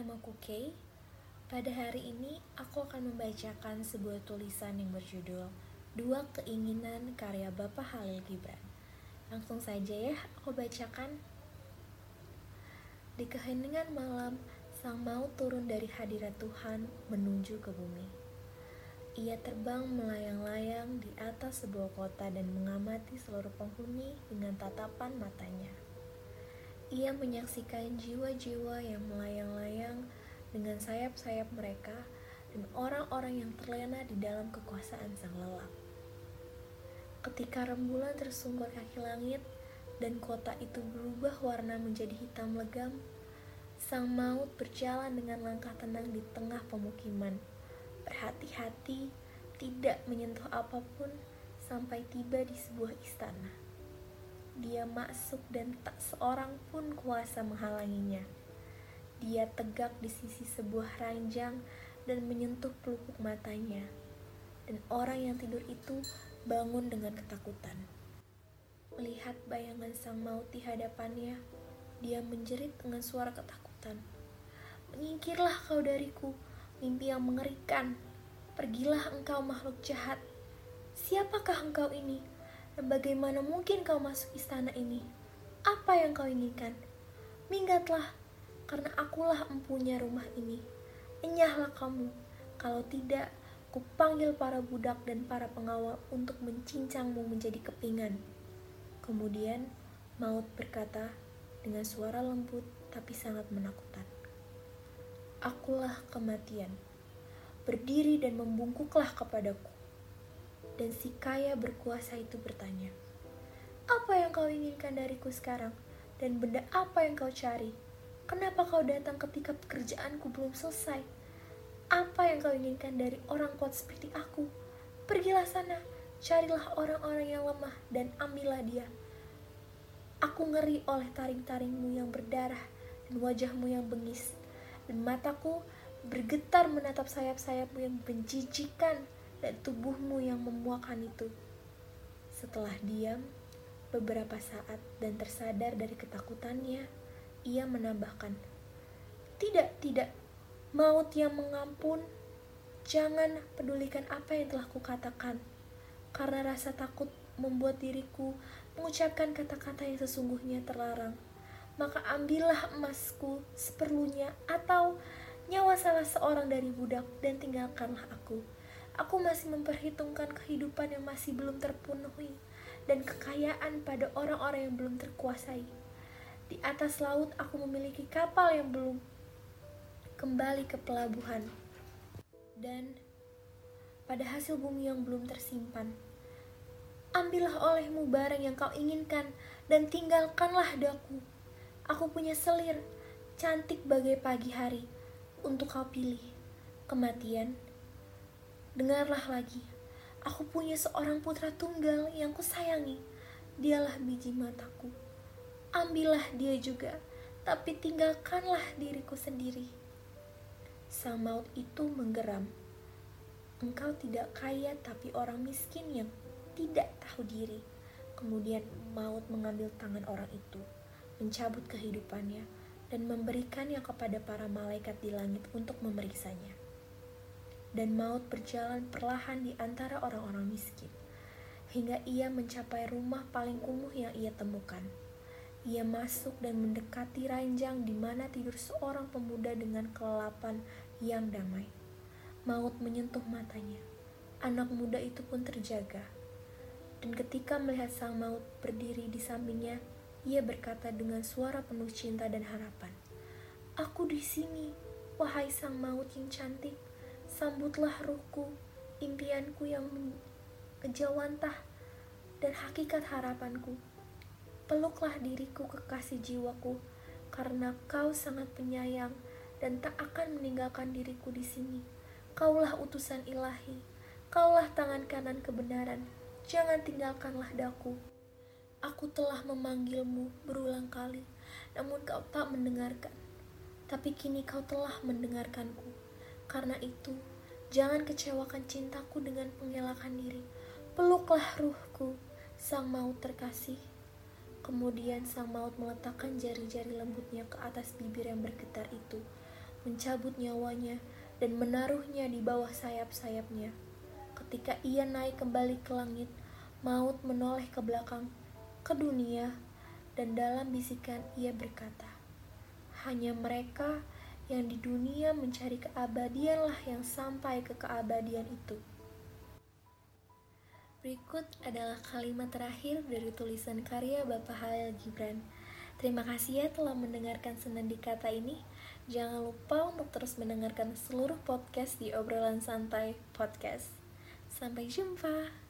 Namaku Kay. Pada hari ini aku akan membacakan sebuah tulisan yang berjudul Dua Keinginan karya Bapak Halil Gibran. Langsung saja ya aku bacakan. Di keheningan malam, sang maut turun dari hadirat Tuhan menuju ke bumi. Ia terbang melayang-layang di atas sebuah kota dan mengamati seluruh penghuni dengan tatapan matanya. Ia menyaksikan jiwa-jiwa yang melayang-layang dengan sayap-sayap mereka dan orang-orang yang terlena di dalam kekuasaan sang lelap. Ketika rembulan tersungkur kaki langit dan kota itu berubah warna menjadi hitam legam, sang maut berjalan dengan langkah tenang di tengah pemukiman, berhati-hati tidak menyentuh apa pun sampai tiba di sebuah istana. Dia masuk dan tak seorang pun kuasa menghalanginya dia tegak di sisi sebuah ranjang dan menyentuh pelupuk matanya. Dan orang yang tidur itu bangun dengan ketakutan. Melihat bayangan sang maut di hadapannya, dia menjerit dengan suara ketakutan. Menyingkirlah kau dariku, mimpi yang mengerikan. Pergilah engkau makhluk jahat. Siapakah engkau ini? Bagaimana mungkin kau masuk istana ini? Apa yang kau inginkan? Minggatlah, karena akulah empunya rumah ini. Enyahlah kamu, kalau tidak, kupanggil para budak dan para pengawal untuk mencincangmu menjadi kepingan. Kemudian, maut berkata dengan suara lembut tapi sangat menakutkan. Akulah kematian. Berdiri dan membungkuklah kepadaku. Dan si kaya berkuasa itu bertanya, Apa yang kau inginkan dariku sekarang? Dan benda apa yang kau cari? Kenapa kau datang ketika pekerjaanku belum selesai? Apa yang kau inginkan dari orang kuat seperti aku? Pergilah sana, carilah orang-orang yang lemah dan ambillah dia. Aku ngeri oleh taring-taringmu yang berdarah dan wajahmu yang bengis, dan mataku bergetar menatap sayap-sayapmu yang menjijikan dan tubuhmu yang memuakan itu. Setelah diam beberapa saat dan tersadar dari ketakutannya, ia menambahkan, "Tidak, tidak. Maut yang mengampun, jangan pedulikan apa yang telah kukatakan. Karena rasa takut membuat diriku mengucapkan kata-kata yang sesungguhnya terlarang. Maka ambillah emasku seperlunya atau nyawa salah seorang dari budak dan tinggalkanlah aku. Aku masih memperhitungkan kehidupan yang masih belum terpenuhi dan kekayaan pada orang-orang yang belum terkuasai. Di atas laut aku memiliki kapal yang belum kembali ke pelabuhan. Dan pada hasil bumi yang belum tersimpan, ambillah olehmu barang yang kau inginkan dan tinggalkanlah daku. Aku punya selir, cantik bagai pagi hari, untuk kau pilih. Kematian, dengarlah lagi. Aku punya seorang putra tunggal yang kusayangi. Dialah biji mataku ambillah dia juga, tapi tinggalkanlah diriku sendiri. Sang maut itu menggeram. Engkau tidak kaya tapi orang miskin yang tidak tahu diri. Kemudian maut mengambil tangan orang itu, mencabut kehidupannya, dan memberikannya kepada para malaikat di langit untuk memeriksanya. Dan maut berjalan perlahan di antara orang-orang miskin, hingga ia mencapai rumah paling kumuh yang ia temukan ia masuk dan mendekati ranjang di mana tidur seorang pemuda dengan kelelapan yang damai. Maut menyentuh matanya. Anak muda itu pun terjaga. Dan ketika melihat sang maut berdiri di sampingnya, ia berkata dengan suara penuh cinta dan harapan, Aku di sini, wahai sang maut yang cantik, sambutlah ruhku, impianku yang kejawantah, dan hakikat harapanku Peluklah diriku kekasih jiwaku, karena kau sangat penyayang dan tak akan meninggalkan diriku di sini. Kaulah utusan ilahi, kaulah tangan kanan kebenaran, jangan tinggalkanlah daku. Aku telah memanggilmu berulang kali, namun kau tak mendengarkan. Tapi kini kau telah mendengarkanku. Karena itu, jangan kecewakan cintaku dengan pengelakan diri. Peluklah ruhku, sang maut terkasih. Kemudian sang maut meletakkan jari-jari lembutnya ke atas bibir yang bergetar itu, mencabut nyawanya, dan menaruhnya di bawah sayap-sayapnya. Ketika ia naik kembali ke langit, maut menoleh ke belakang, ke dunia, dan dalam bisikan ia berkata, "Hanya mereka yang di dunia mencari keabadianlah yang sampai ke keabadian itu." Berikut adalah kalimat terakhir dari tulisan karya Bapak Halil Gibran. Terima kasih ya telah mendengarkan senendi kata ini. Jangan lupa untuk terus mendengarkan seluruh podcast di obrolan santai podcast. Sampai jumpa.